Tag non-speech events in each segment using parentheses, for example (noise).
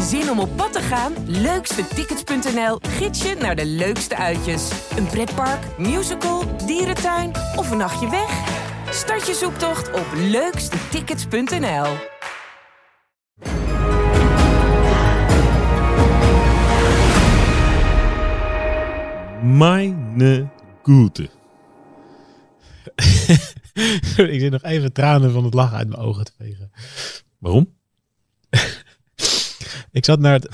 Zin om op pad te gaan? Leukstetickets.nl gids je naar de leukste uitjes. Een pretpark, musical, dierentuin of een nachtje weg? Start je zoektocht op leukstetickets.nl. Meine Gute. (laughs) ik zit nog even tranen van het lachen uit mijn ogen te vegen. Waarom? (laughs) Ik zat naar het...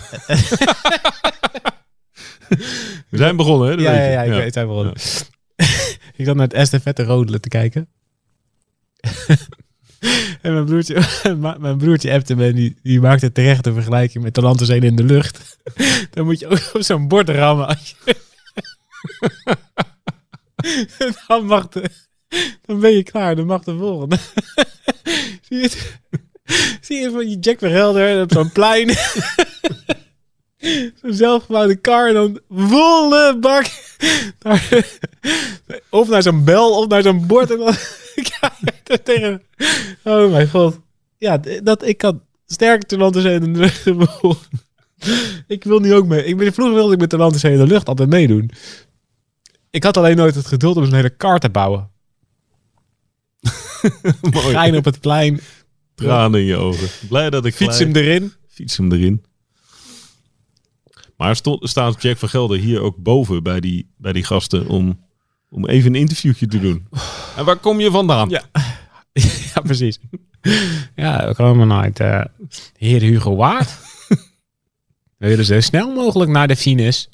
We zijn begonnen, hè? dat ja, weet ja, ja, ik weet het. zijn begonnen. (laughs) ik zat naar het estafette rodelen te kijken. (laughs) en mijn broertje, (laughs) mijn broertje appte me en die, die maakte terecht een vergelijking met de landenzeen in de lucht. Dan moet je ook op zo'n bord rammen. Als je... dan, mag de, dan ben je klaar, dan mag de volgende. Zie je het? (laughs) Zie je van je Jack Verhelder op zo'n (laughs) plein. (laughs) Zo'n zelfgebouwde kar en dan volle bak. Naar- of naar zo'n bel of naar zo'n bord. En dan tegen. Oh mijn god. Ja, dat ik kan sterk Talenten zijn in de lucht. Ik wil nu ook mee. Ik ben, vroeger wilde ik met Talenten zijn in de lucht altijd meedoen. Ik had alleen nooit het geduld om zo'n hele kar te bouwen. Mooi. Op het plein. Tranen in je ogen. Blij dat ik Fiets hem erin. Fiets hem erin. Maar stond, staat Jack van Gelder hier ook boven bij die, bij die gasten om, om even een interviewtje te doen. En waar kom je vandaan? Ja. (laughs) ja, precies. Ja, we komen uit eh Heer Hugo Waard. (laughs) We willen zo snel mogelijk naar de finish.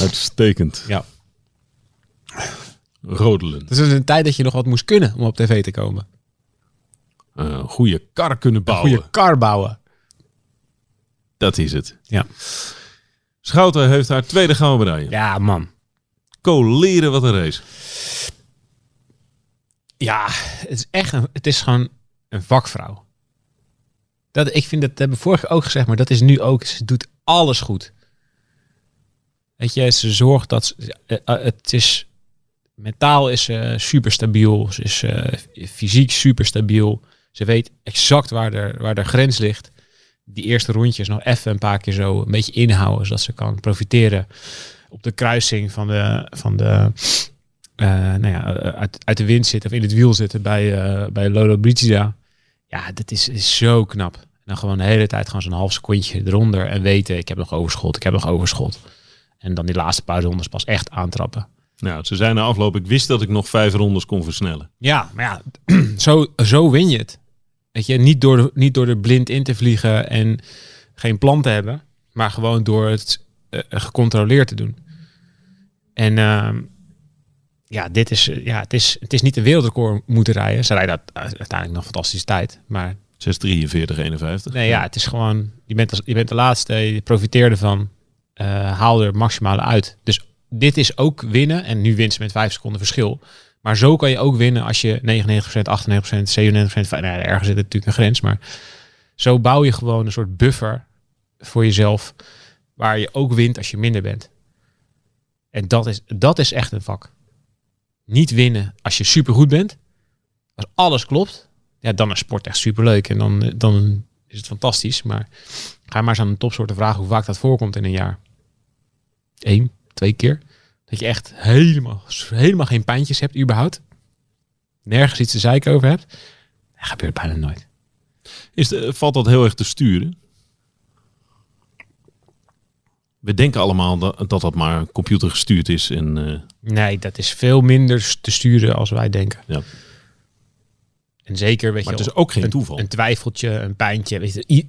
Uitstekend. Ja. Rodelen. Dus het is een tijd dat je nog wat moest kunnen om op tv te komen. Een goede kar kunnen Een bouwen. goede kar bouwen. Dat is het. Ja. Schouten heeft haar tweede gouden medaille. Ja, man. Coleren wat een race. Ja, het is echt een, het is gewoon een vakvrouw. Dat, ik vind dat hebben we vorige ook gezegd, maar dat is nu ook. Ze doet alles goed. Weet je, ze zorgt dat ze, eh, eh, het is mentaal is ze super stabiel. Ze is eh, fysiek super stabiel. Ze weet exact waar de, waar de grens ligt. Die eerste rondjes nog even een paar keer zo een beetje inhouden, zodat ze kan profiteren op de kruising van de, van de eh, nou ja, uit, uit de wind zitten of in het wiel zitten bij, eh bij Lolo Brigida. Ja, dat is, is zo knap. En dan gewoon de hele tijd gewoon zo'n half secondje eronder en weten, ik heb nog overschot, ik heb nog overschot. En dan die laatste paar rondes pas echt aantrappen. Nou, ze zijn na afloop. Ik wist dat ik nog vijf rondes kon versnellen. Ja, maar ja, (clears throat) zo, zo win je het. Weet je, niet door, de, niet door er blind in te vliegen en geen plan te hebben, maar gewoon door het eh, gecontroleerd te doen. En ehm, ja, dit is, eh, ja het, is, het is niet een wereldrecord moeten rijden. Ze rijden uit- uiteindelijk nog fantastische tijd, maar 643, 51. nee, ja, het is gewoon, je bent, als, je bent de laatste, je profiteert ervan, eh, haal er maximale uit. Dus dit is ook winnen, en nu wint ze met 5 seconden verschil. Maar zo kan je ook winnen als je 99%, 98%, 97%, nou, ja, ergens zit natuurlijk een grens, maar zo bouw je gewoon een soort buffer voor jezelf, waar je ook wint als je minder bent. En dat is, dat is echt een vak. Niet winnen als je supergoed bent. Als alles klopt, ja, dan is sport echt superleuk. En dan, dan is het fantastisch. Maar ga maar eens aan een topsoorten vragen hoe vaak dat voorkomt in een jaar. Eén, twee keer. Dat je echt helemaal, helemaal geen pijntjes hebt überhaupt. Nergens iets te zeiken over hebt. Dat gebeurt bijna nooit. Is de, valt dat heel erg te sturen? We denken allemaal dat dat, dat maar computergestuurd is. En, eh, Nee, dat is veel minder te sturen als wij denken. ja. En zeker, weet Maar je het is ook geen een, toeval. Een twijfeltje, een pijntje. Weet je,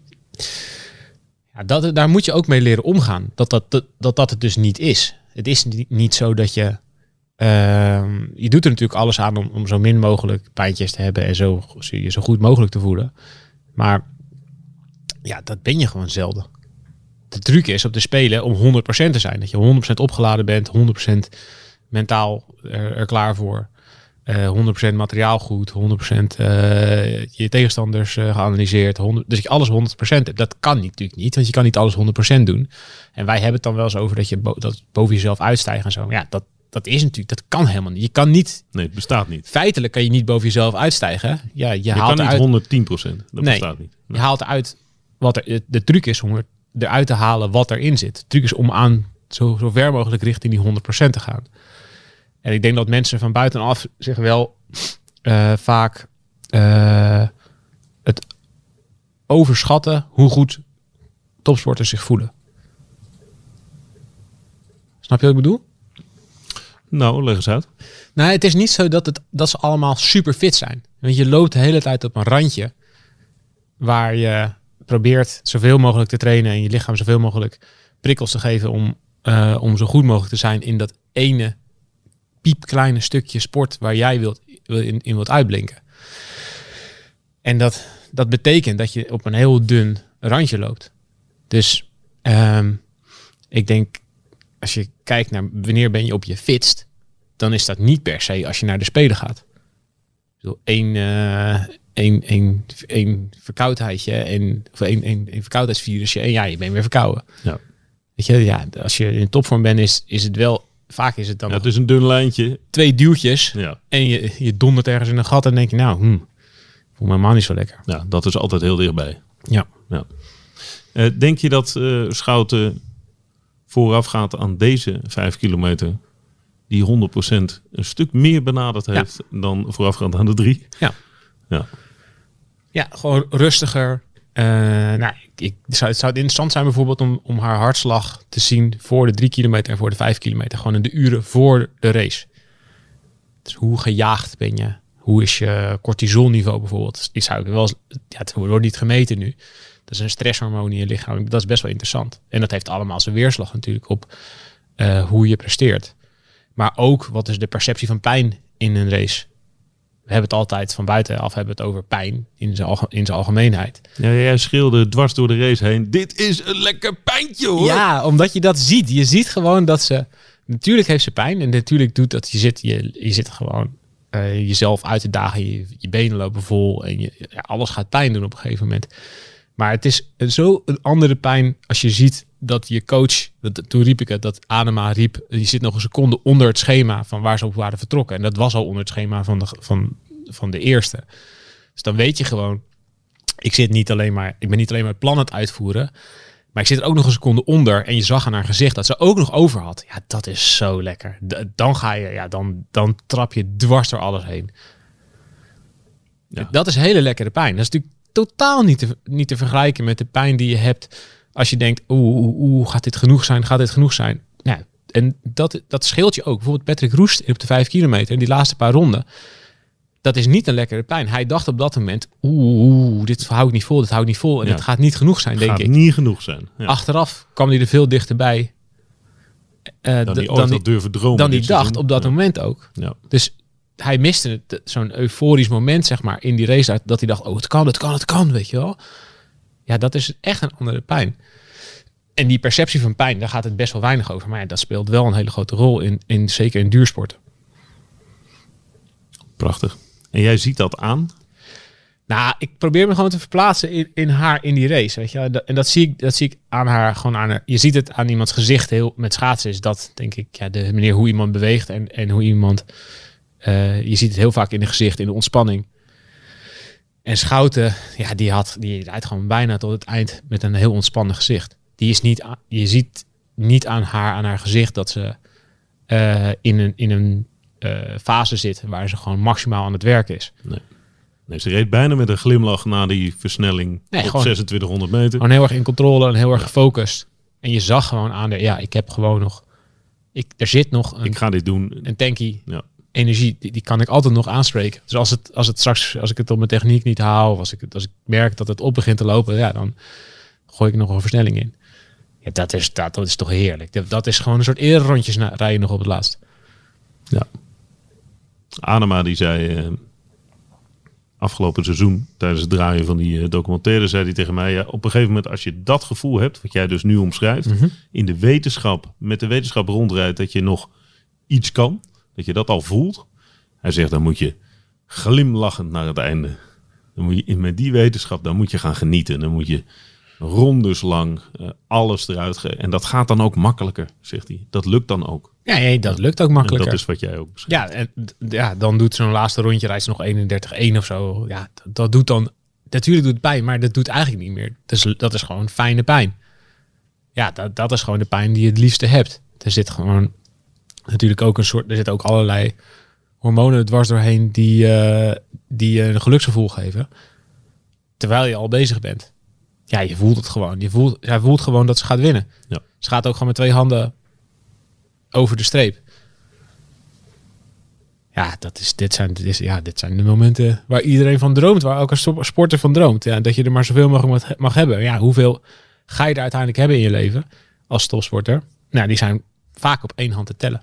ja, dat, daar moet je ook mee leren omgaan. Dat dat, dat, dat, dat het dus niet is. Het is niet, zo dat je... ehm, je doet er natuurlijk alles aan om, zo min mogelijk pijntjes te hebben... en zo, je zo goed mogelijk te voelen. Maar ja, dat ben je gewoon zelden. De truc is op de spelen om 100% te zijn. Dat je 100% opgeladen bent, 100% mentaal er klaar voor. Eh 100% materiaal goed, 100% eh, je tegenstanders eh, geanalyseerd. 100, dus je alles 100% hebt. Dat kan natuurlijk niet, want je kan niet alles 100% doen. En wij hebben het dan wel eens over dat je bo- dat boven jezelf uitstijgt en zo. Maar ja, dat, dat is natuurlijk, dat kan helemaal niet. Je kan niet, Nee, het bestaat niet. feitelijk kan je niet boven jezelf uitstijgen. Ja, je, Je haalt kan eruit, niet 110 procent. Dat Nee. bestaat niet. je haalt eruit wat er, de truc is om er, eruit te halen wat erin zit. De truc is om aan zo, zo ver mogelijk richting die 100% te gaan. En ik denk dat mensen van buitenaf zich wel eh, vaak eh, het overschatten hoe goed topsporters zich voelen. Snap je wat ik bedoel? Nou, leg eens uit. Nou, het is niet zo dat, het, dat ze allemaal super fit zijn. Want je loopt de hele tijd op een randje waar je probeert zoveel mogelijk te trainen en je lichaam zoveel mogelijk prikkels te geven om, eh, om zo goed mogelijk te zijn in dat ene piepkleine stukje sport waar jij wilt, in, in wilt uitblinken. En dat, dat betekent dat je op een heel dun randje loopt. Dus ehm, ik denk, als je kijkt naar wanneer ben je op je fitst, dan is dat niet per se als je naar de Spelen gaat. Bedoel, één, eh, één, één, één verkoudheidje en, of één, één, één verkoudheidsvirusje en ja, je bent weer verkouden. Ja. Weet je, ja, als je in topvorm bent, is, is het wel, vaak is het dan Ja, het is een dun lijntje. twee duwtjes Ja. en je, je dondert ergens in een gat en denk je, nou, hm, voel me helemaal niet zo lekker. ja, dat is altijd heel dichtbij. Ja. Ja. Eh, denk je dat eh, Schouten voorafgaat aan deze vijf kilometer die 100% een stuk meer benaderd Ja. heeft dan voorafgaand aan de drie? Ja. Ja. Ja, gewoon rustiger. Eh, nou, ik, zou, het zou interessant zijn bijvoorbeeld om, om haar hartslag te zien voor de drie kilometer en voor de vijf kilometer. Gewoon in de uren voor de race. Dus hoe gejaagd ben je? Hoe is je cortisolniveau bijvoorbeeld? Die zou ik wel, ja, het wordt niet gemeten nu. Dat is een stresshormoon in je lichaam. Dat is best wel interessant. En dat heeft allemaal zijn weerslag natuurlijk op eh, hoe je presteert. Maar ook wat is de perceptie van pijn in een race? We hebben het altijd van buitenaf hebben het over pijn in zijn, alge- in zijn algemeenheid. ja, jij schreeuwde dwars door de race heen. Dit is een lekker pijntje hoor. Ja, omdat je dat ziet. Je ziet gewoon dat ze. Natuurlijk heeft ze pijn en natuurlijk doet dat je zit. Je, je zit gewoon eh, jezelf uit te dagen. Je, je benen lopen vol en je, ja, alles gaat pijn doen op een gegeven moment. Maar het is zo een andere pijn als je ziet dat je coach, dat, toen riep ik het, dat Anema riep, je zit nog een seconde onder het schema van waar ze op waren vertrokken. En dat was al onder het schema van de, van, van de eerste. Dus dan weet je gewoon, ik zit niet alleen maar, ik ben niet alleen maar het plan aan het uitvoeren, maar ik zit er ook nog een seconde onder en je zag aan haar gezicht dat ze ook nog over had. Ja, dat is zo lekker. D- dan ga je, ja, dan, dan trap je dwars door alles heen. Ja. Dat is hele lekkere pijn. Dat is natuurlijk totaal niet te, niet te vergelijken met de pijn die je hebt als je denkt, oeh, oeh, oeh, gaat dit genoeg zijn? Gaat dit genoeg zijn? Ja, en dat, dat scheelt je ook. Bijvoorbeeld Patrick Roest op de vijf kilometer, die laatste paar ronden. Dat is niet een lekkere pijn. Hij dacht op dat moment, oeh, oeh dit hou ik niet vol, dit hou ik niet vol. En Ja. het gaat niet genoeg zijn, denk Gaat ik. niet genoeg zijn. Ja. Achteraf kwam hij er veel dichterbij eh, dan die dan ooit die, had durven dromen. dan die dit dacht op dat Ja. moment ook. Ja. Dus hij miste het, zo'n euforisch moment, zeg maar, in die race. Dat hij dacht, oh, het kan, het kan, het kan, weet je wel. Ja, dat is echt een andere pijn. En die perceptie van pijn, daar gaat het best wel weinig over. Maar ja, dat speelt wel een hele grote rol, in, in, zeker in duursporten. Prachtig. En jij ziet dat aan. Nou, ik probeer me gewoon te verplaatsen in, in haar in die race, weet je. En dat zie ik, dat zie ik aan haar gewoon aan haar. Je ziet het aan iemands gezicht heel met schaatsen is dat denk ik ja, de manier hoe iemand beweegt en, en hoe iemand. eh, je ziet het heel vaak in de gezicht, in de ontspanning. En Schouten, ja, die had die rijdt gewoon bijna tot het eind met een heel ontspannen gezicht. Die is niet, je ziet niet aan haar aan haar gezicht dat ze eh, in een in een eh, fase zit waar ze gewoon maximaal aan het werk is. Nee, ze reed bijna met een glimlach na die versnelling Nee, op gewoon- 2600 meter. Gewoon heel erg in controle en heel erg gefocust. En je zag gewoon aan de, ja, ik heb gewoon nog, ik, er zit nog een, Ik ga dit doen. een tankie Ja. Energie, die, die kan ik altijd nog aanspreken. Dus als het, als het straks, als ik het op mijn techniek niet haal, of als ik, als ik merk dat het op begint te lopen, ja, dan gooi ik nog een versnelling in. Ja, dat is, dat, dat is toch heerlijk. Dat, dat is gewoon een soort eerrondjes na, rijden nog op het laatst. Ja. Anema die zei eh, afgelopen seizoen tijdens het draaien van die eh, documentaire zei hij tegen mij ja, op een gegeven moment als je dat gevoel hebt wat jij dus nu omschrijft Mhm. in de wetenschap met de wetenschap rondrijdt dat je nog iets kan dat je dat al voelt hij zegt dan moet je glimlachend naar het einde dan moet je met die wetenschap dan moet je gaan genieten dan moet je rondes lang eh, alles eruit ge en dat gaat dan ook makkelijker zegt hij dat lukt dan ook Ja, dat lukt ook en makkelijker. dat is wat jij ook beschrijft Ja, en ja, dan doet zo'n laatste rondje reis nog 31-1 of zo. Ja, dat, dat doet dan natuurlijk doet het pijn, maar dat doet eigenlijk niet meer. Dus dat is gewoon fijne pijn. Ja, dat, dat is gewoon de pijn die je het liefste hebt. Er zit gewoon natuurlijk ook een soort, er zitten ook allerlei hormonen dwars doorheen die, eh, die je een geluksgevoel geven. Terwijl je al bezig bent. Ja, je voelt het gewoon. Je voelt, hij voelt gewoon dat ze gaat winnen. Ja. Ze gaat ook gewoon met twee handen over de streep. Ja, dat is, dit, zijn, dit, is, ja, dit zijn de momenten waar iedereen van droomt. Waar elke spo- sporter van droomt. Ja, dat je er maar zoveel mogelijk mag, mag hebben. Ja, hoeveel ga je er uiteindelijk hebben in je leven als topsporter? Nou, die zijn vaak op één hand te tellen.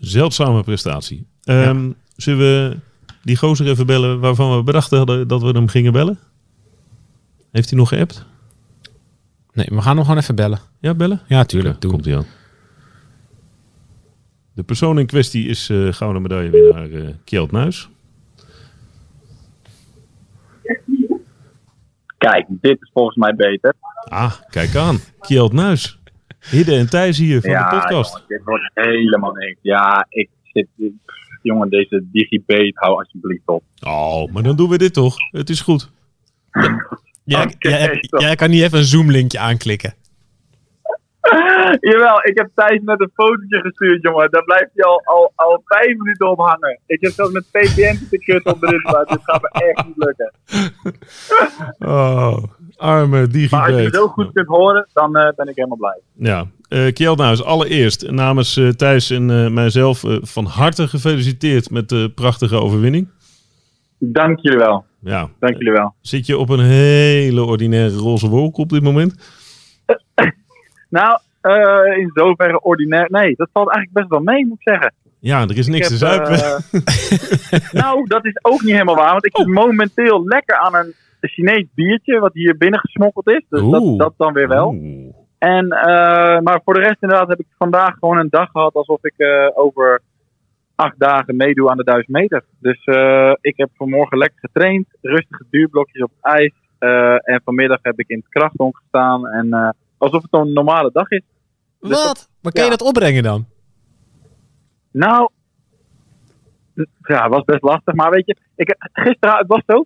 Zeldzame prestatie. Ehm, Zullen we die gozer even bellen waarvan we bedacht hadden dat we hem gingen bellen? Heeft hij nog geappt? Nee, we gaan hem gewoon even bellen. Ja, bellen? Ja, tuurlijk. Ja, komt hij aan. De persoon in kwestie is eh gouden medaillewinnaar eh Kjeld Nuis. Kijk, dit is volgens mij beter. Ah, kijk aan. Kjeld Nuis. Hidde en Thijs hier van de podcast. jongen, dit wordt helemaal niks. Ja, ik zit... Jongen, deze digibate, hou alsjeblieft op. Oh, maar dan doen we dit toch. Het is goed. (laughs) Jij, Oké, jij, kan niet even een Zoom-linkje aanklikken. (laughs) Jawel, ik heb Thijs net een fotootje gestuurd, jongen. Daar blijft hij al, al, al vijf minuten op hangen. Ik heb zelfs met VPN te kutten op de rit, dit gaat me echt niet lukken. (laughs) Oh, arme Maar als je het zo goed kunt horen, dan eh, ben ik helemaal blij. Ja, eh Kjeld Nuis, allereerst namens eh, Thijs en mijzelf van harte gefeliciteerd met de prachtige overwinning. Dank jullie wel. Ja, Dank jullie wel. zit je op een hele ordinaire roze wolk op dit moment? (laughs) Nou, in zoverre ordinair. Nee, dat valt eigenlijk best wel mee, moet ik zeggen. Ja, er is niks te zuipen. (laughs) nou, dat is ook niet helemaal waar. Want ik zit momenteel lekker aan een Chinees biertje. wat hier binnen gesmokkeld is. Dus dat, Oeh. dat dan weer wel. Oeh. En, eh, maar voor de rest inderdaad heb ik vandaag gewoon een dag gehad. alsof ik eh, over acht dagen meedoe aan de 1000 meter. Dus eh, ik heb vanmorgen lekker getraind. Rustige duurblokjes op het ijs. en vanmiddag heb ik in het krachthonk gestaan. En alsof het een normale dag is. Dus dat- Wat? Maar kan je dat opbrengen dan? Nou, ja, het was best lastig. Maar weet je, ik, gisteren, het was zo.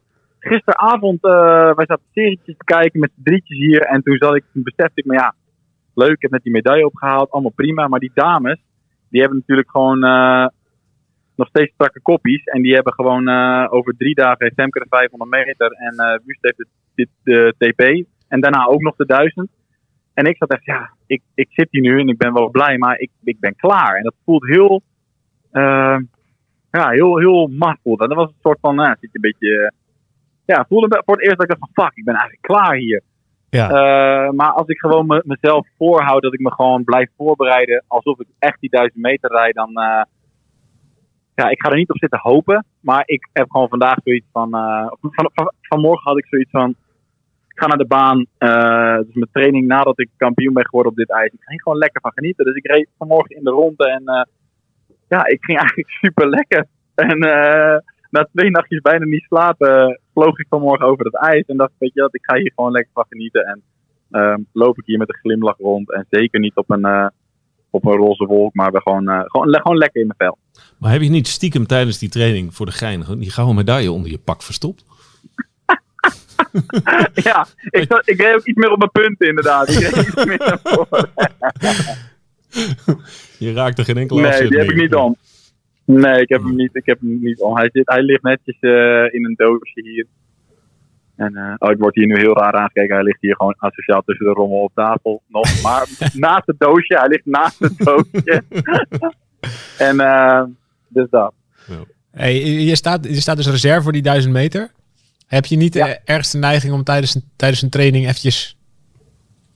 Gisteravond, eh wij zaten serietjes te kijken met z'n drietjes hier. En toen zat ik, toen besefte ik me, ja, leuk, ik heb net die medaille opgehaald. Allemaal prima. Maar die dames, die hebben natuurlijk gewoon eh, nog steeds strakke koppies. En die hebben gewoon eh, over drie dagen heeft de 500 meter. En eh Wust heeft de, de, de TP. En daarna ook nog de 1000. En ik zat echt, ja, ik, ik zit hier nu en ik ben wel blij, maar ik, ik ben klaar. En dat voelt heel, ja, heel, heel voelt. En dat was een soort van, nou, zit je een beetje, ja, voelde voor het eerst dat ik dacht van, fuck, ik ben eigenlijk klaar hier. Ja. Eh, maar als ik gewoon me, mezelf voorhoud dat ik me gewoon blijf voorbereiden alsof ik echt die duizend meter rijd, dan, eh, ja, ik ga er niet op zitten hopen. Maar ik heb gewoon vandaag zoiets van, eh, van, van, vanmorgen had ik zoiets van, ik ga naar de baan. dus mijn training nadat ik kampioen ben geworden op dit ijs. Ik hier gewoon lekker van genieten. Dus ik reed vanmorgen in de ronde en ja, ik ging (laughs) eigenlijk super lekker. En na twee nachtjes bijna niet slapen, vloog ik vanmorgen over het ijs. En dacht, weet je wat, ik ga hier gewoon lekker van genieten. En ehm, loop ik hier met een glimlach rond. En zeker niet op een, eh, op een roze wolk, maar we gewoon, eh, gewoon, gewoon lekker in mijn vel. Maar heb je niet stiekem tijdens die training voor de gein die gouden medaille onder je pak verstopt? (laughs) ja, ik, zat- ik reed ook iets meer op mijn punten inderdaad. Ik reed iets meer naar voren. (laughs) Je raakte geen enkele Nee, die heb meer. ik niet om. Nee, ik heb hem niet, ik heb hem niet om. Hij, zit, hij ligt netjes eh, in een doosje hier. En eh, oh, ik word hier nu heel raar aangekeken. Hij ligt hier gewoon asociaal tussen de rommel op tafel nog. Maar (laughs) naast het doosje. Hij ligt naast het doosje. (laughs) en eh, dus dat. Hey, je, staat, je staat dus reserve voor die 1000 meter. Heb je niet Ja. de ergste neiging om tijdens een, tijdens een training eventjes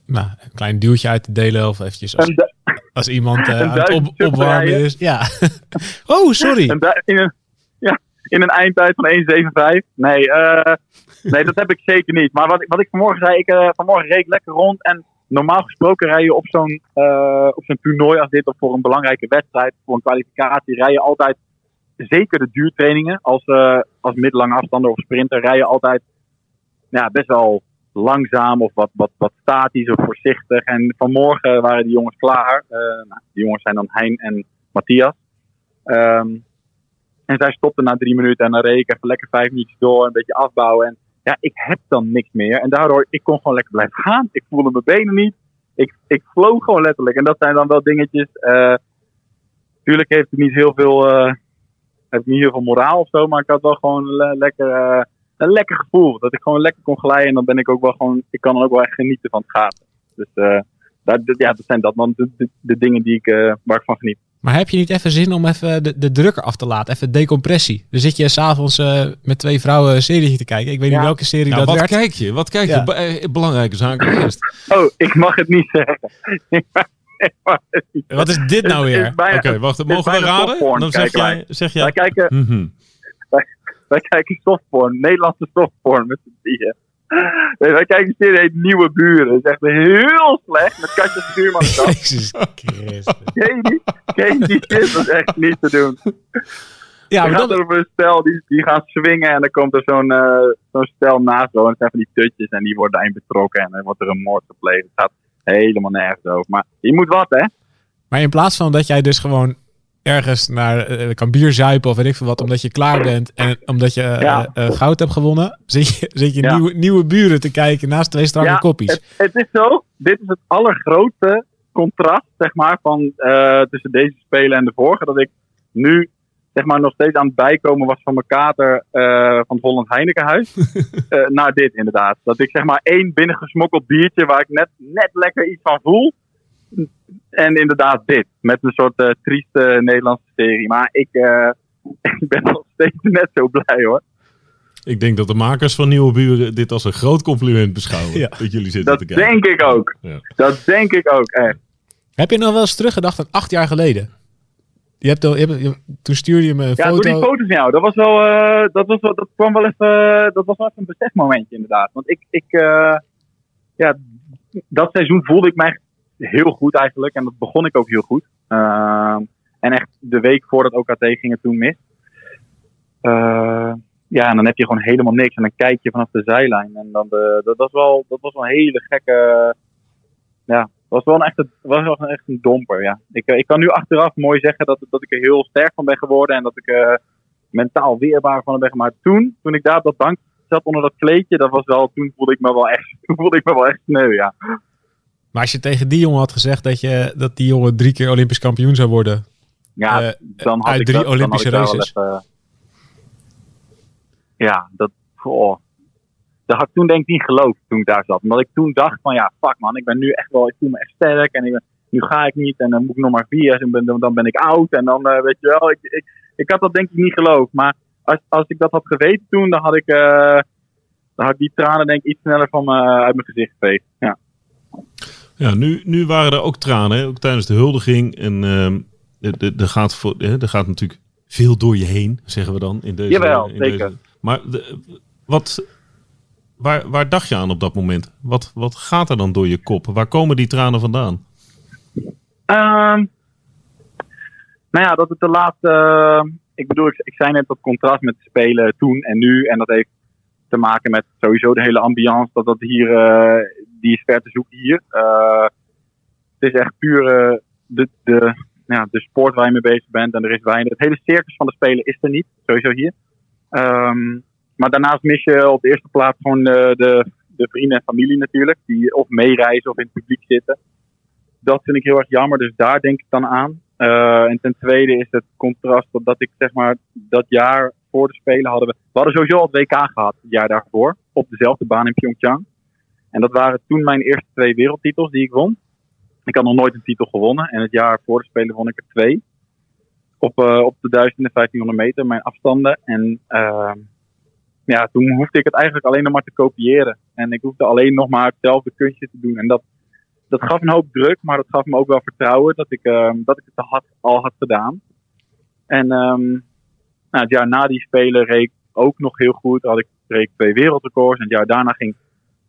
nou, een klein duwtje uit te delen? Of eventjes als, Een, als iemand aan het op, opwarmen is? Ja. (laughs) oh, sorry. een in, een, ja, in een eindtijd van 1,75. Nee, eh, nee, dat heb ik zeker niet. Maar wat, ik- wat ik vanmorgen zei, ik, eh, vanmorgen reed ik lekker rond. En normaal gesproken rij je op zo'n op zo'n toernooi als dit, of voor een belangrijke wedstrijd, voor een kwalificatie, rij je altijd, zeker de duurtrainingen, als, als middellange afstander of sprinter, rij je altijd ja, best wel langzaam of wat, wat, wat statisch of voorzichtig. En vanmorgen waren die jongens klaar. Eh, nou, die jongens zijn dan Hein en Matthias. Ehm, En zij stopte na drie minuten en dan reed even lekker vijf minuutjes door, een beetje afbouwen. En ja, ik heb dan niks meer. En daardoor, ik kon gewoon lekker blijven gaan. Ik voelde mijn benen niet. Ik, ik vloog gewoon letterlijk. En dat zijn dan wel dingetjes. eh tuurlijk heeft het niet heel veel, eh, heeft niet heel veel moraal of zo, maar ik had wel gewoon le- lekker, een lekker gevoel. Dat ik gewoon lekker kon glijden. En dan ben ik ook wel gewoon, ik kan dan ook wel echt genieten van het schaatsen. Dus eh, dat, ja, dat zijn dat dan de, de, de dingen die ik, eh, waar ik van geniet. Maar heb je niet even zin om even de, de drukker af te laten? Even decompressie. Dan zit je s'avonds eh met twee vrouwen een serie te kijken. Ik weet niet welke serie Ja, dat wat werd. kijk je? Wat kijk je? Ja. Belangrijke zaken eerst. (laughs) Oh, (laughs) ik mag het niet zeggen. Wat is dit nou weer? Oké, wacht. Mogen we raden? Dan zeg kijken jij... Zeg Wij jij kijken, mhm. Wij kijken softporn, Nederlandse softporn met z'n drieën. Nee, wij kijken een serie heet Nieuwe Buren. Dat is echt heel slecht met Katja Stuurman. Jezus Christus. Ken je die? Shit? Dat is echt niet te doen. Ja, Dan maar gaat dat, er over een stel die, die gaan swingen en dan komt er zo'n eh, zo'n stel naast. zo. En dat zijn van die tutjes en die worden daarin betrokken en dan wordt er een moord gepleegd. Het gaat helemaal nergens over. Maar je moet wat, hè? maar in plaats van dat jij dus gewoon ergens naar eh, kan bier zuipen of weet ik veel wat, omdat je klaar bent en omdat je eh, Ja. goud hebt gewonnen, (laughs) zit je, zit je Ja. nieuwe, nieuwe buren te kijken naast twee strakke koppies. Het, het is zo. Dit is het allergrootste contrast, zeg maar, van tussen deze spelen en de vorige. Dat ik nu, zeg maar, nog steeds aan het bijkomen was van mijn kater van het Holland Heinekenhuis. (laughs) Naar dit, inderdaad. Dat ik, zeg maar, één binnengesmokkeld biertje waar ik net, net lekker iets van voel. En inderdaad dit. Met een soort eh, trieste Nederlandse serie. Maar ik, eh, (laughs) ik ben nog steeds net zo blij, hoor. Ik denk dat de makers van Nieuwe Buren dit als een groot compliment beschouwen. Ja. Dat jullie zitten Dat te kijken. denk ik ook. Ja. Dat denk ik ook, echt. Heb je nou wel eens teruggedacht aan acht jaar geleden? Je hebt, al- je hebt, je- toen stuurde je me een Ja, foto. door die foto's van jou. Dat was wel, eh, dat was wel, dat kwam wel even, dat was wel even een besefmomentje inderdaad. Want ik, ik eh, ja, dat seizoen voelde ik mij heel goed eigenlijk. En dat begon ik ook heel goed. Ehm, en echt de week voordat OKT ging het toen mis. Eh, ja, en dan heb je gewoon helemaal niks. En dan kijk je vanaf de zijlijn. En dan dat, was wel, dat was wel een hele gekke, ja, was wel een echt, was wel echt een domper, ja. Ik, eh, ik kan nu achteraf mooi zeggen dat, dat ik er heel sterk van ben geworden en dat ik eh, mentaal weerbaar van ben. Maar toen, toen ik daar op dat bankje zat onder dat kleedje, dat was wel, toen voelde ik me wel echt, (laughs) voelde ik me wel echt sneu, ja. Maar als je tegen die jongen had gezegd dat, je, dat die jongen drie keer Olympisch kampioen zou worden. Ja, Eh, dan had uit ik drie dat, Olympische races. even- ja, dat, goh. dat had ik toen denk ik niet geloofd toen ik daar zat. Omdat ik toen dacht van ja, fuck man, ik ben nu echt wel, ik voel me echt sterk en ik ben- nu ga ik niet en dan moet ik nog maar vier en ben, dan, ben ik oud en dan eh, weet je wel, ik, ik, ik had dat denk ik niet geloofd. Maar als, als ik dat had geweten toen, dan had ik, eh, dan had ik die tranen denk ik iets sneller van uit mijn gezicht geveegd. Ja. Ja, nu, nu waren er ook tranen, hè, ook tijdens de huldiging. En ehm, er- er gaat, voor, hè, er gaat natuurlijk veel door je heen, zeggen we dan. In deze, Jawel, in zeker. Deze, maar de, wat, waar, waar dacht je aan op dat moment? Wat, wat gaat er dan door je kop? Waar komen die tranen vandaan? Ehm, nou ja, dat het de laatste. ik bedoel, ik, ik zei net dat contrast met spelen toen en nu. En dat heeft te maken met sowieso de hele ambiance. Dat dat hier. eh, die is ver te zoeken hier. Eh, het is echt puur eh, de, de, ja, de sport waar je mee bezig bent. En er is weinig. Het hele circus van de spelen is er niet. Sowieso hier. Ehm, maar daarnaast mis je op de eerste plaats gewoon de, de, de vrienden en familie natuurlijk. Die of meereizen of in het publiek zitten dat vind ik heel erg jammer, dus daar denk ik dan aan. Eh, en ten tweede is het contrast dat ik zeg maar dat jaar voor de Spelen hadden we. We hadden sowieso al het WK gehad, het jaar daarvoor, op dezelfde baan in Pyeongchang. En dat waren toen mijn eerste twee wereldtitels die ik won. Ik had nog nooit een titel gewonnen en het jaar voor de Spelen won ik er twee. Op, eh, op de 1000 en 1500 meter, mijn afstanden. En ehm, ja, toen hoefde ik het eigenlijk alleen nog maar te kopiëren. En ik hoefde alleen nog maar hetzelfde kunstje te doen. En dat, dat gaf een hoop druk, maar dat gaf me ook wel vertrouwen dat ik, ehm, dat ik het had, al had gedaan. En ehm, nou, het jaar na die spelen reed ik ook nog heel goed. Had ik, reed ik twee wereldrecords. En het jaar daarna ging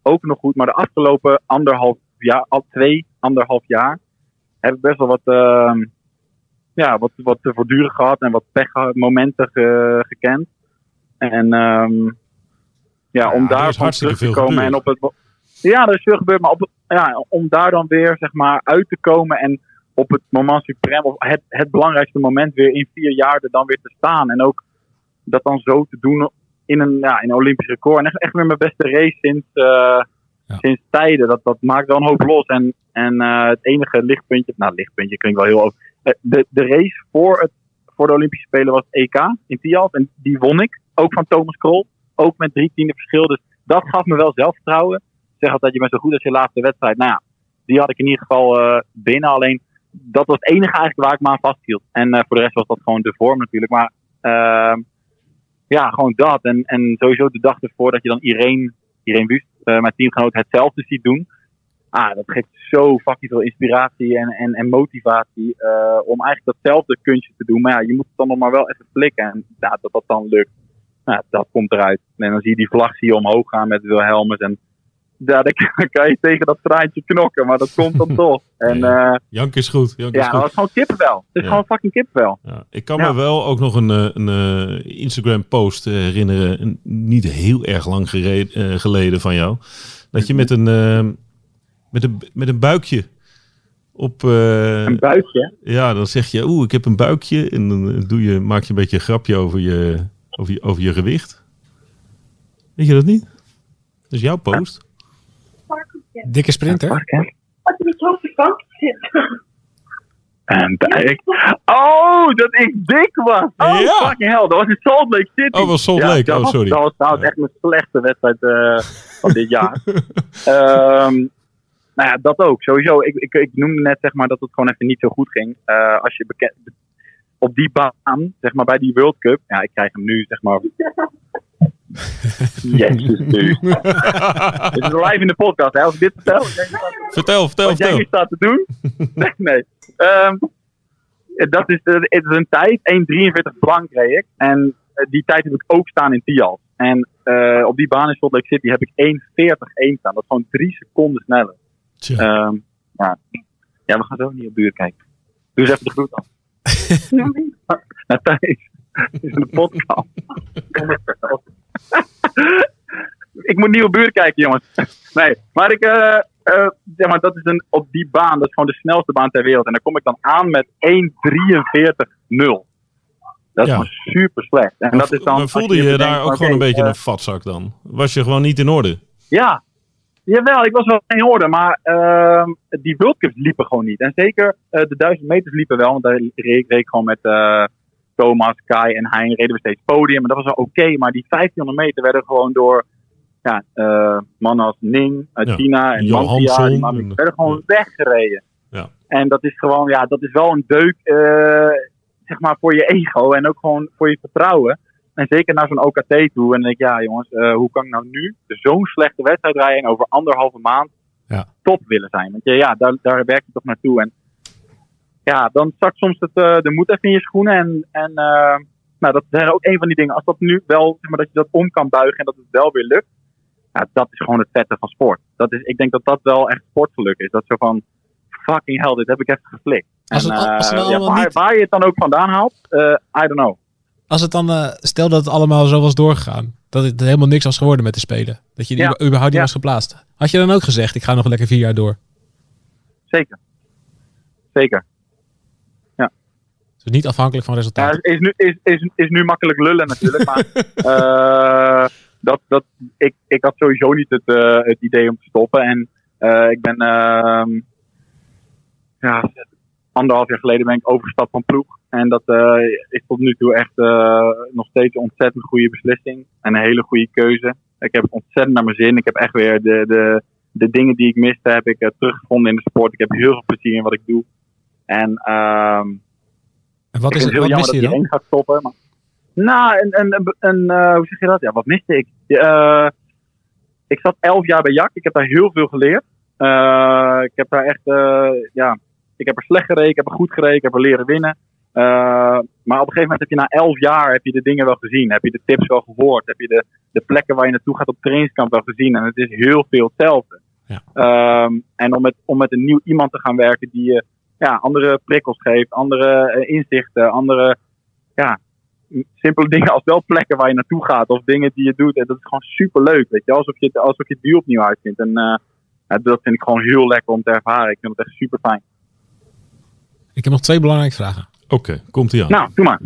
ook nog goed. Maar de afgelopen anderhalf jaar, al twee, anderhalf jaar, heb ik best wel wat, ehm, ja, wat, wat te voortduren gehad en wat pechmomenten ge- gekend. En ehm, ja, om daarvan hartstikke terug te komen en op het ja, er is veel gebeurd, maar op, ja, om daar dan weer zeg maar uit te komen en op het moment suprem, of het, het belangrijkste moment weer in vier jaar er dan weer te staan. En ook dat dan zo te doen in een, ja, in een Olympisch record. En echt, echt weer mijn beste race sinds, eh, Ja. sinds tijden. Dat, dat maakt wel een hoop los. En, en eh, het enige lichtpuntje, nou lichtpuntje klinkt wel heel over. Eh, De, de race voor, het, voor de Olympische Spelen was het EK in Tialf. En die won ik. Ook van Thomas Krol. Ook met drie tienden verschil. Dus dat gaf me wel zelfvertrouwen. Ik zeg altijd, je bent zo goed als je laatste wedstrijd. Nou ja, die had ik in ieder geval binnen. Alleen, dat was het enige eigenlijk waar ik me aan vasthield. En voor de rest was dat gewoon de vorm natuurlijk. Maar ehm, ja, gewoon dat. En, en sowieso de dag ervoor dat je dan Irene, Irene Wust, eh, mijn teamgenoot, hetzelfde ziet doen. Ah, dat geeft zo fucking veel inspiratie en, en, en motivatie eh, om eigenlijk datzelfde kunstje te doen. Maar ja, je moet het dan nog maar wel even flikken. En ja, dat dat dan lukt, nou, dat komt eruit. En dan zie je die vlag zie je omhoog gaan met Wilhelmus. En ja, dan (laughs) kan je tegen dat traantje knokken, maar dat komt dan (laughs) toch. En eh, Jank is goed. Jank is ja, goed. dat was gewoon kippenvel. Het is Ja. gewoon fucking kippenvel. Ja, ik kan me wel ook nog een, eh, een eh, Instagram-post herinneren, een- niet heel erg lang geleden van jou, dat je met een, met een, met een buikje op, Een buikje. ja, dan zeg je, oeh, ik heb een buikje, en dan doe je, maak je een beetje een grapje over je, over je, over je gewicht. Weet je dat niet? Dat is jouw post. Dikke sprinter. Park, hè? Als je op de bank zit. Een buik. Oh, dat ik dik was. Oh, Ja. fucking hell. Dat was in Salt Lake City. Oh, was Salt Lake. Oh, sorry. Dat was trouwens echt mijn slechtste wedstrijd eh, van dit jaar. (laughs) Ehm, nou ja, dat ook. Sowieso. Ik, ik, ik noemde net zeg maar, dat het gewoon even niet zo goed ging. Eh, als je bekend... Op die baan, zeg maar bij die World Cup. Ja, ik krijg hem nu, zeg maar. Jezus, (laughs) nu. Dit is live in de podcast, hè? Als ik dit vertel. dan denk je, Vertel, vertel, wat jij vertel. hier staat te doen. nee, nee. Ehm, dat is, eh, het is een tijd, 1.43 blank reed ik. En eh, die tijd heb ik ook staan in Tial. En eh, op die baan in Salt Lake City heb ik 1.40-1 staan. Dat is gewoon drie seconden sneller. Tja. Ehm, ja. ja, we gaan zo niet op buurt kijken. Doe eens even de groet af. Naar Thijs. Dit is een podcast. (laughs) (laughs) Ik moet nieuwe buurt kijken, jongens. Nee, maar ik, eh, eh, zeg maar, dat is een, op die baan, dat is gewoon de snelste baan ter wereld. En daar kom ik dan aan met 1.43.0 Dat is Ja. gewoon super slecht. En dat is dan, maar voelde je bedenkt daar ook gewoon een beetje eh, een vatzak dan? Was je gewoon niet in orde? ja, jawel, ik was wel in orde, maar ehm, die World Cups liepen gewoon niet. En zeker eh, de 1000 meters liepen wel, want daar reed reed ik gewoon met eh, Thomas, Kai en Hein reden we steeds podium. En dat was wel oké, maar die 1500 meter werden gewoon door ja, eh, mannen als Ning uit Ja, China en Mantia, die mannen, en- werden gewoon weggereden. Ja. En dat is gewoon, ja, dat is wel een deuk, eh, zeg maar, voor je ego en ook gewoon voor je vertrouwen. En zeker naar zo'n OKT toe. En dan denk ik, ja jongens, eh, hoe kan ik nou nu zo'n slechte wedstrijd rijden en over anderhalve maand Ja. top willen zijn? Want ja, daar, daar werk je toch naartoe. En ja, dan zakt soms het, eh, de moed even in je schoenen. En, en eh, nou, dat is ook een van die dingen. Als dat nu wel, zeg maar, dat je dat om kan buigen en dat het wel weer lukt. Ja, dat is gewoon het vette van sport. Dat is, ik denk dat dat wel echt sportgeluk is. Dat zo van, fucking hell, dit heb ik even geflikt. Als En, het- als het eh, nou ja, waar, niet- waar je het dan ook vandaan haalt, eh, I don't know. Als het dan, eh, stel dat het allemaal zo was doorgegaan. Dat het helemaal niks was geworden met de Spelen. Dat je Ja. überhaupt niet was geplaatst. Had je dan ook gezegd, ik ga nog lekker vier jaar door. Zeker. Zeker. Dus niet afhankelijk van Ja, resultaat. is, nu, is, is, is nu makkelijk lullen natuurlijk. Maar (laughs) eh, dat, dat, ik, ik had sowieso niet het, eh, het idee om te stoppen. En eh, ik ben ehm, ja, anderhalf jaar geleden ben ik overgestapt van ploeg. En dat is tot nu toe echt nog steeds een ontzettend goede beslissing. En een hele goede keuze. Ik heb het ontzettend naar mijn zin. Ik heb echt weer de, de, de dingen die ik miste, heb ik teruggevonden in de sport. Ik heb heel veel plezier in wat ik doe. En ehm en wat, ik is het, heel wat jammer dat je gaat stoppen. Maar... Nou, een, een, een, eh, hoe zeg je dat? Ja, wat miste ik? Eh, ik zat elf jaar bij Jak. Ik heb daar heel veel geleerd. Eh, ik heb daar echt, ja, ik heb er slecht gereden, ik heb er goed gereden, ik heb er leren winnen. Maar op een gegeven moment heb je na elf jaar heb je de dingen wel gezien. Heb je de tips wel gehoord. Heb je de, de plekken waar je naartoe gaat op trainingskamp wel gezien. En het is heel veel hetzelfde. Ja. Ehm, en om met, om met een nieuw iemand te gaan werken die je ja, andere prikkels geeft, andere eh, inzichten, andere ja, simpele (laughs) dingen als wel plekken waar je naartoe gaat of dingen die je doet. En dat is gewoon super leuk, weet je, alsof je het, alsof je het wiel opnieuw uitvindt. En eh, ja, dat vind ik gewoon heel lekker om te ervaren. Ik vind het echt super fijn. Ik heb nog twee belangrijke vragen. Oké, komt ie aan. Nou, doe maar.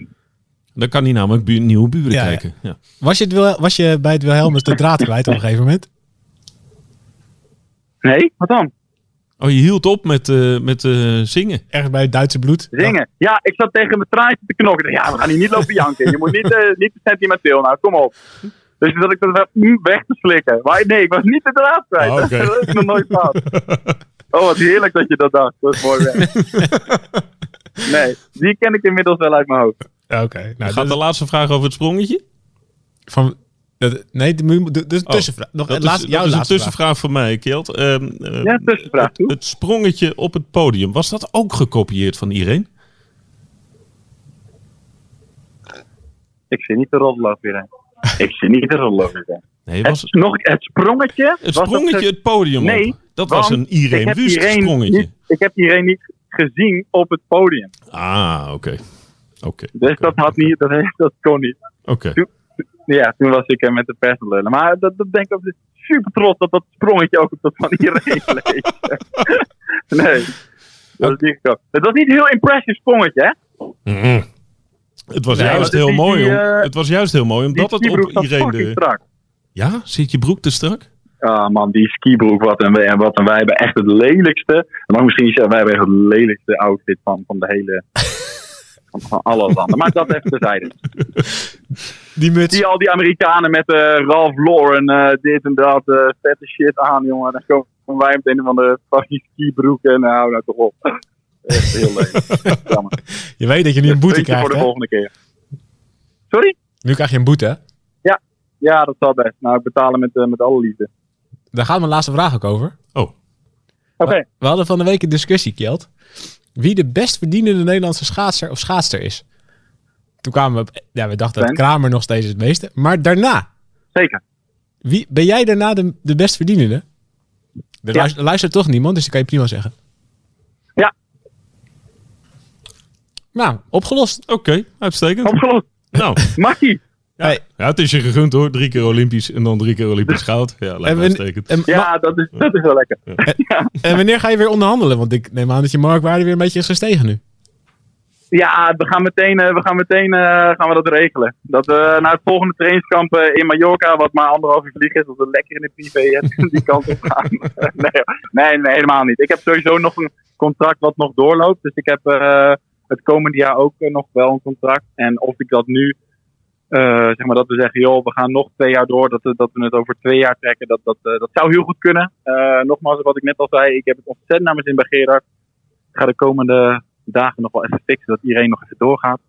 Dan kan hij namelijk bu- nieuwe buren Ja, ja. kijken. Ja. Was je, het Wil- was je bij het Wilhelmus de draad kwijt op een gegeven moment? Nee, wat dan? Oh, je hield op met, eh, met eh, zingen. Ergens bij het Duitse bloed? Zingen. Ja, ik zat tegen mijn traantje te knokken. Ja, we gaan hier niet lopen janken. Je moet niet, eh, niet te sentimenteel. Nou, kom op. Dus zat ik dat mm, weg te slikken. Maar nee, ik was niet de draad kwijt. Oh, oké. (laughs) dat is nog nooit gehad. (laughs) Oh, wat heerlijk dat je dat dacht. Dat is mooi weg. (laughs) Nee, die ken ik inmiddels wel uit mijn hoofd. Ja, Oké. Nou, Gaat dat- de laatste vraag over het sprongetje? van, dat, nee, de, de, de tussenvraag. Nog Oh, Dat een laatste, is, jouw dat is een tussenvraag van mij, Kjeld. Ehm, eh, Ja, tussenvraag, Het, toe. het sprongetje op het podium, was dat ook gekopieerd van iedereen? Ik zie niet de roddel weer. Ik zie niet de roddel weer. Nee, was Het, nog, het sprongetje. het sprongetje op- het podium Nee, op? Dat was een Irene ik heb Wust Irene sprongetje. niet- Ik heb iedereen niet gezien op het podium. Ah, oké. Oké. Dus dat, had niet, dat, (laughs) dat kon niet. Oké. Ja, toen was ik eh, met de pers aan lullen. Maar dat, dat denk ik ook super trots dat dat sprongetje ook op dat van iedereen (laughs) leek. (laughs) nee, dat is niet gekomen. Het was niet een heel impressive sprongetje, hè? Mhm. Het was Nee, juist heel die- mooi. die, om, het was juist heel mooi omdat het op iedereen de. strak. Ja, zit je broek te strak? Ah man, die skibroek, wat en, wij- en wat en wij hebben echt het lelijkste. Dan mag ik misschien wij hebben echt het lelijkste outfit van, van de hele... van, van alle landen. Maar dat even terzijde. Die muts. Zie al die Amerikanen met eh Ralph Lauren, eh, dit en dat, eh, vette shit aan, jongen. Dan komen wij meteen van de fucking skibroek en nou, nou toch op. (laughs) Echt heel leuk. Jammer. Je weet dat je nu een boete krijgt, voor de hè? volgende keer. Sorry? Nu krijg je een boete, hè? Ja, dat zal best. Nou, ik betaal hem met, eh, met alle liefde. Daar gaat mijn laatste vraag ook over. Oh, Oké. We hadden van de week een discussie, Kjeld. Wie de best verdienende Nederlandse schaatser of schaatster is. Toen kwamen we op... Ja, we dachten dat? Kramer nog steeds het meeste. Maar daarna. Zeker. Wie, ben jij daarna de, de best verdienende? Er Ja. luistert, luistert toch niemand, dus dat kan je prima zeggen. Ja. Nou, opgelost. oké. Uitstekend. Opgelost. Nou, (laughs) Makkie. Ja. Hey. ja, het is je gegund hoor. Drie keer Olympisch en dan drie keer Olympisch goud. Ja, lijkt me uitstekend. En, Ja, dat is, dat is wel lekker. en wanneer ga je weer onderhandelen? Want ik neem aan dat je marktwaarde weer een beetje is gestegen nu. Ja, we gaan meteen, eh, we gaan, meteen eh, gaan we dat regelen. Dat we naar het volgende trainingskamp eh, in Mallorca, wat maar anderhalf uur vliegen is, dat we lekker in de privé eh, (laughs) die kant op gaan. (laughs) nee, nee, nee, helemaal niet. Ik heb sowieso nog een contract wat nog doorloopt. Dus ik heb eh, het komende jaar ook eh, nog wel een contract. En of ik dat nu, eh, zeg maar dat we zeggen, joh, we gaan nog twee jaar door, dat, we- dat we het over twee jaar trekken, dat, dat, eh, dat zou heel goed kunnen. Eh, nogmaals, wat ik net al zei, ik heb het ontzettend naar mijn zin bij Gerard. Ik ga de komende dagen nog wel even fixen dat iedereen nog even doorgaat.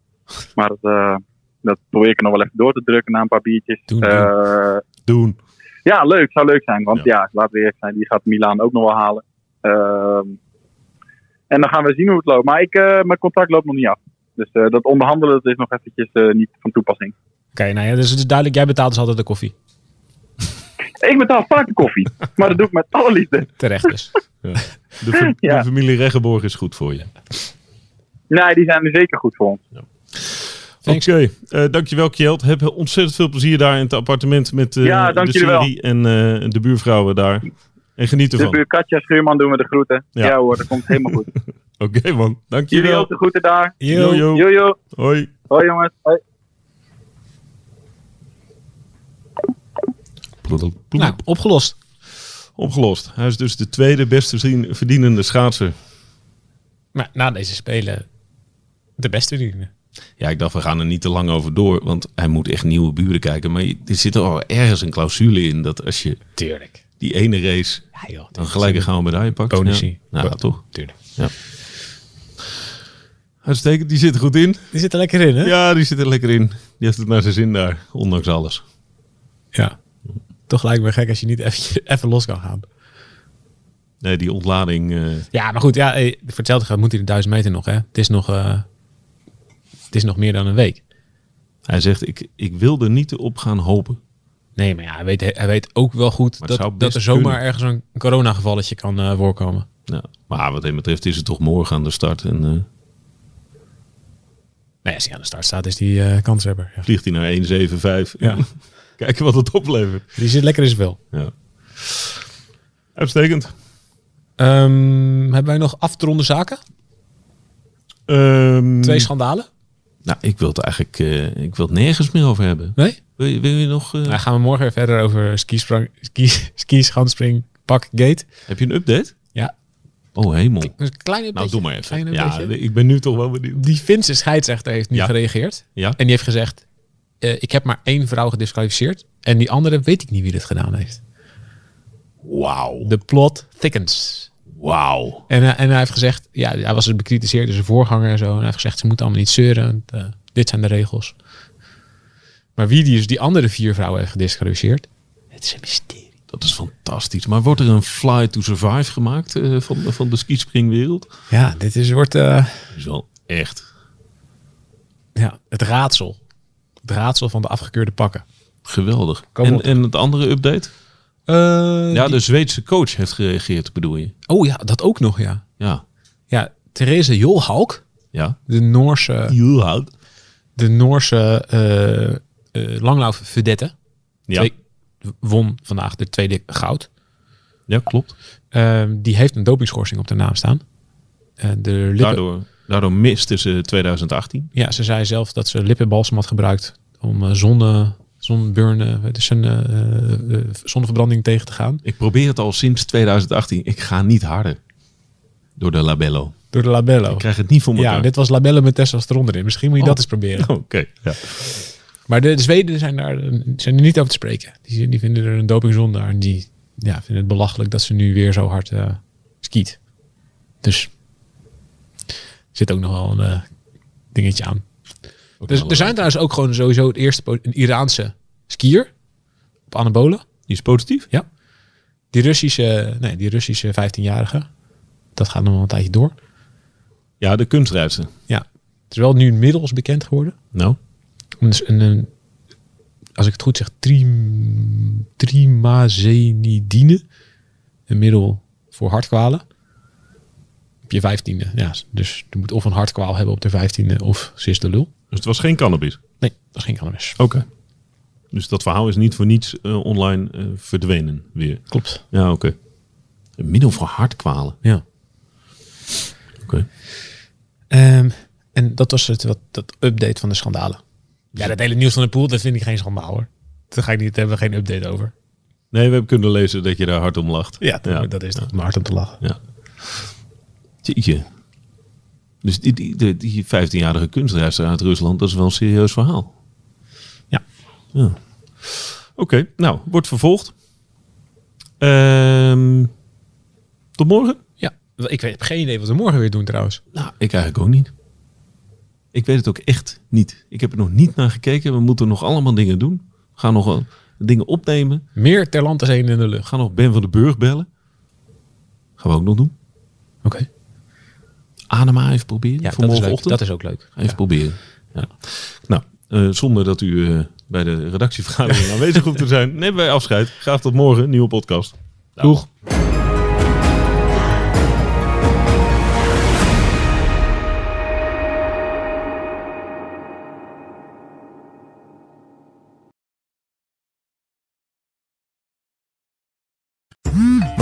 Maar dat, eh, dat probeer ik er nog wel even door te drukken na een paar biertjes. Doen, doen. Eh, Doen. ja, leuk. Zou leuk zijn. Want Ja. ja, laten we eerlijk zijn, die gaat Milaan ook nog wel halen. Ehm, en dan gaan we zien hoe het loopt. Maar ik, eh, mijn contract loopt nog niet af. Dus eh, dat onderhandelen dat is nog eventjes eh, niet van toepassing. Oké, nou ja, dus het is duidelijk, jij betaalt dus altijd de koffie. (laughs) Ik betaal vaak de koffie. maar dat doe ik met alle liefde. Terecht dus. (laughs) De, fa- Ja. de familie Reggenborg is goed voor je. Nee, die zijn er zeker goed voor ons. Thanks. Oké, eh, dankjewel Kjeld. Heb ontzettend veel plezier daar in het appartement met eh, Ja, de jullie serie en eh, de buurvrouwen daar. En geniet De ervan. buur Katja Schuurman doen we de groeten. Ja. Ja, hoor, dat komt helemaal goed. (laughs) Oké man, Jullie dankjewel. ook de groeten daar. Yo. Hoi. Hoi jongens. Hoi. Nou, opgelost. Opgelost. Hij is dus de tweede best verdien- verdienende schaatser. Maar na deze spelen de beste verdienende. Ja, ik dacht we gaan er niet te lang over door, want hij moet echt nieuwe buren kijken. Maar er zit al ergens een clausule in dat als je Tuurlijk. die ene race Ja joh. dan gelijk een gouden medaille pakt. Bonusie. Ja, nou, toch? Tuurlijk. Uitstekend, die zit er goed in. Die zit er lekker in, hè? Ja, die zit er lekker in. Die heeft het naar zijn zin daar, ondanks alles. Ja. Toch lijkt me gek als je niet even, (laughs) even los kan gaan. Nee, die ontlading. eh, Ja, maar goed, ja, hey, voor hetzelfde gaat moet hij de duizend meter nog, hè? Het is nog, eh, het is nog meer dan een week. hij zegt, ik, ik wil er niet op gaan hopen. Nee, maar ja, hij weet, hij weet ook wel goed het dat, dat er zomaar kunnen. ergens een coronagevalletje kan eh, voorkomen. Ja. Maar wat hem betreft is het toch morgen aan de start. En eh, Nee, als hij aan de start staat, is die eh kanshebber. Ja. vliegt hij naar 1,75. Ja. (laughs) (laughs) Kijken wat het oplevert. Die zit lekker in zijn vel. Ja. Uitstekend. Ehm, hebben wij nog af te ronden zaken? Ehm, Twee schandalen? Nou, ik wil het eigenlijk eh, ik wil het nergens meer over hebben. Nee? Wil je, wil je nog... Nou, gaan we morgen weer verder over skisprong, ski, ski schanspring, pak, gate. Heb je een update? Ja. Oh, hemel. Een kleine Nou, doe maar even. Ja, beetje. ik ben nu toch wel benieuwd. Die Finse scheidsrechter heeft nu Ja. gereageerd. Ja? En die heeft gezegd, eh, ik heb maar één vrouw gedisqualificeerd. En die andere weet ik niet wie dit gedaan heeft. Wauw. De plot thickens. Wauw. En, eh, en hij heeft gezegd, ja, hij was dus bekritiseerd door zijn voorganger en zo. En hij heeft gezegd, ze moeten allemaal niet zeuren. want, eh, dit zijn de regels. Maar wie die dus die andere vier vrouwen heeft gedisqualificeerd, het is een mysterie. Dat is fantastisch. Maar wordt er een Fly to Survive gemaakt van, van de skispringwereld? Ja, dit is, wordt Dat is wel echt ja, het raadsel. Het raadsel van de afgekeurde pakken. geweldig. Kom En, op. en het andere update? Eh, Ja, die- de Zweedse coach heeft gereageerd, bedoel je? Oh ja, dat ook nog, ja. Ja. Ja, Therese Jolhalk, Ja. de Noorse, Ja. de Noorse eh eh langlauf vedette, Ja. Twee- won vandaag de tweede goud. ja, klopt. Ehm, die heeft een dopingschorsing op de naam staan. Eh, de lippen, Daardoor, daardoor miste ze 2018. Ja, ze zei zelf dat ze lippenbalsem had gebruikt om eh, zonne, zonburn, eh, dus een, eh, eh, zonneverbranding tegen te gaan. Ik probeer het al sinds 2018. Ik ga niet harder. Door de labello. Door de labello. Ik krijg het niet voor elkaar. Ja, dit was labello met testosteron erin. Misschien moet je Oh. dat eens proberen. (laughs) Oké. Ja. Maar de, de Zweden zijn, daar, zijn er niet over te spreken. Die, die vinden er een dopingzonde aan. En die ja, vinden het belachelijk dat ze nu weer zo hard eh skiet. Dus zit ook nog wel een eh, dingetje aan. Ook Dus er zijn trouwens ook gewoon sowieso het eerste een Iraanse skier op anabolen. Die is positief? Ja. Die Russische, nee, die Russische 15-jarige. Dat gaat nog wel een tijdje door. Ja, de kunstrijster. Ja. Het is wel nu inmiddels bekend geworden. Nou, Dus een, een- als ik het goed zeg, trim, trimazenidine. Een middel voor hartkwalen. Op je vijftiende. Ja, dus je moet of een hartkwaal hebben op de vijftiende of ze is de lul. dus het was geen cannabis. Nee, dat is geen cannabis. Oké. Dus dat verhaal is niet voor niets eh, online eh, verdwenen weer. Klopt. Ja, oké. Een middel voor hartkwalen. Ja. Oké. Ehm, en dat was het wat, dat update van de schandalen. Ja, dat hele nieuws van de pool, dat vind ik geen schandaal hoor. Daar ga ik niet, daar hebben we geen update over. Nee, we hebben kunnen lezen dat je daar hard om lacht. Ja, dat, Ja. dat is toch hard om te lachen. Ja. Jeetje. Dus die, die, die, die 15-jarige kunstreiziger uit Rusland, dat is wel een serieus verhaal. Ja. Ja. Oké, nou, wordt vervolgd. Ehm, tot morgen? Ja, ik weet, heb geen idee wat we morgen weer doen trouwens. Nou, ik eigenlijk ook niet. Ik weet het ook echt niet. Ik heb er nog niet naar gekeken. We moeten nog allemaal dingen doen. We gaan nog dingen opnemen. Meer ter land als één in de We lucht. gaan nog Ben van den Burg bellen. Gaan we ook nog doen. Oké. Anema even proberen. Ja, voor dat is, leuk. morgenochtend. dat is ook leuk. Even Ja. proberen. Ja. Nou, eh, zonder dat u eh, bij de redactievergadering (laughs) aanwezig hoeft te zijn, nemen wij afscheid. Graag tot morgen, nieuwe podcast. Doeg.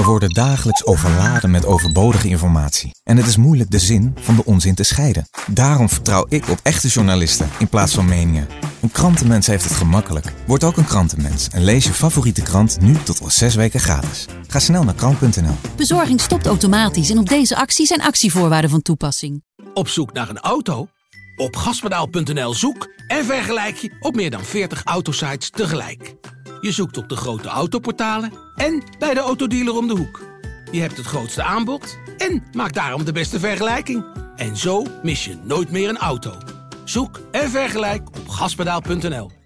We worden dagelijks overladen met overbodige informatie. En het is moeilijk de zin van de onzin te scheiden. Daarom vertrouw ik op echte journalisten in plaats van meningen. Een krantenmens heeft het gemakkelijk. Word ook een krantenmens en lees je favoriete krant nu tot al zes weken gratis. Ga snel naar krant.nl. Bezorging stopt automatisch en op deze actie zijn actievoorwaarden van toepassing. Op zoek naar een auto? Op gaspedaal.nl zoek en vergelijk je op meer dan 40 autosites tegelijk. Je zoekt op de grote autoportalen en bij de autodealer om de hoek. Je hebt het grootste aanbod en maak daarom de beste vergelijking. En zo mis je nooit meer een auto. Zoek en vergelijk op gaspedaal.nl.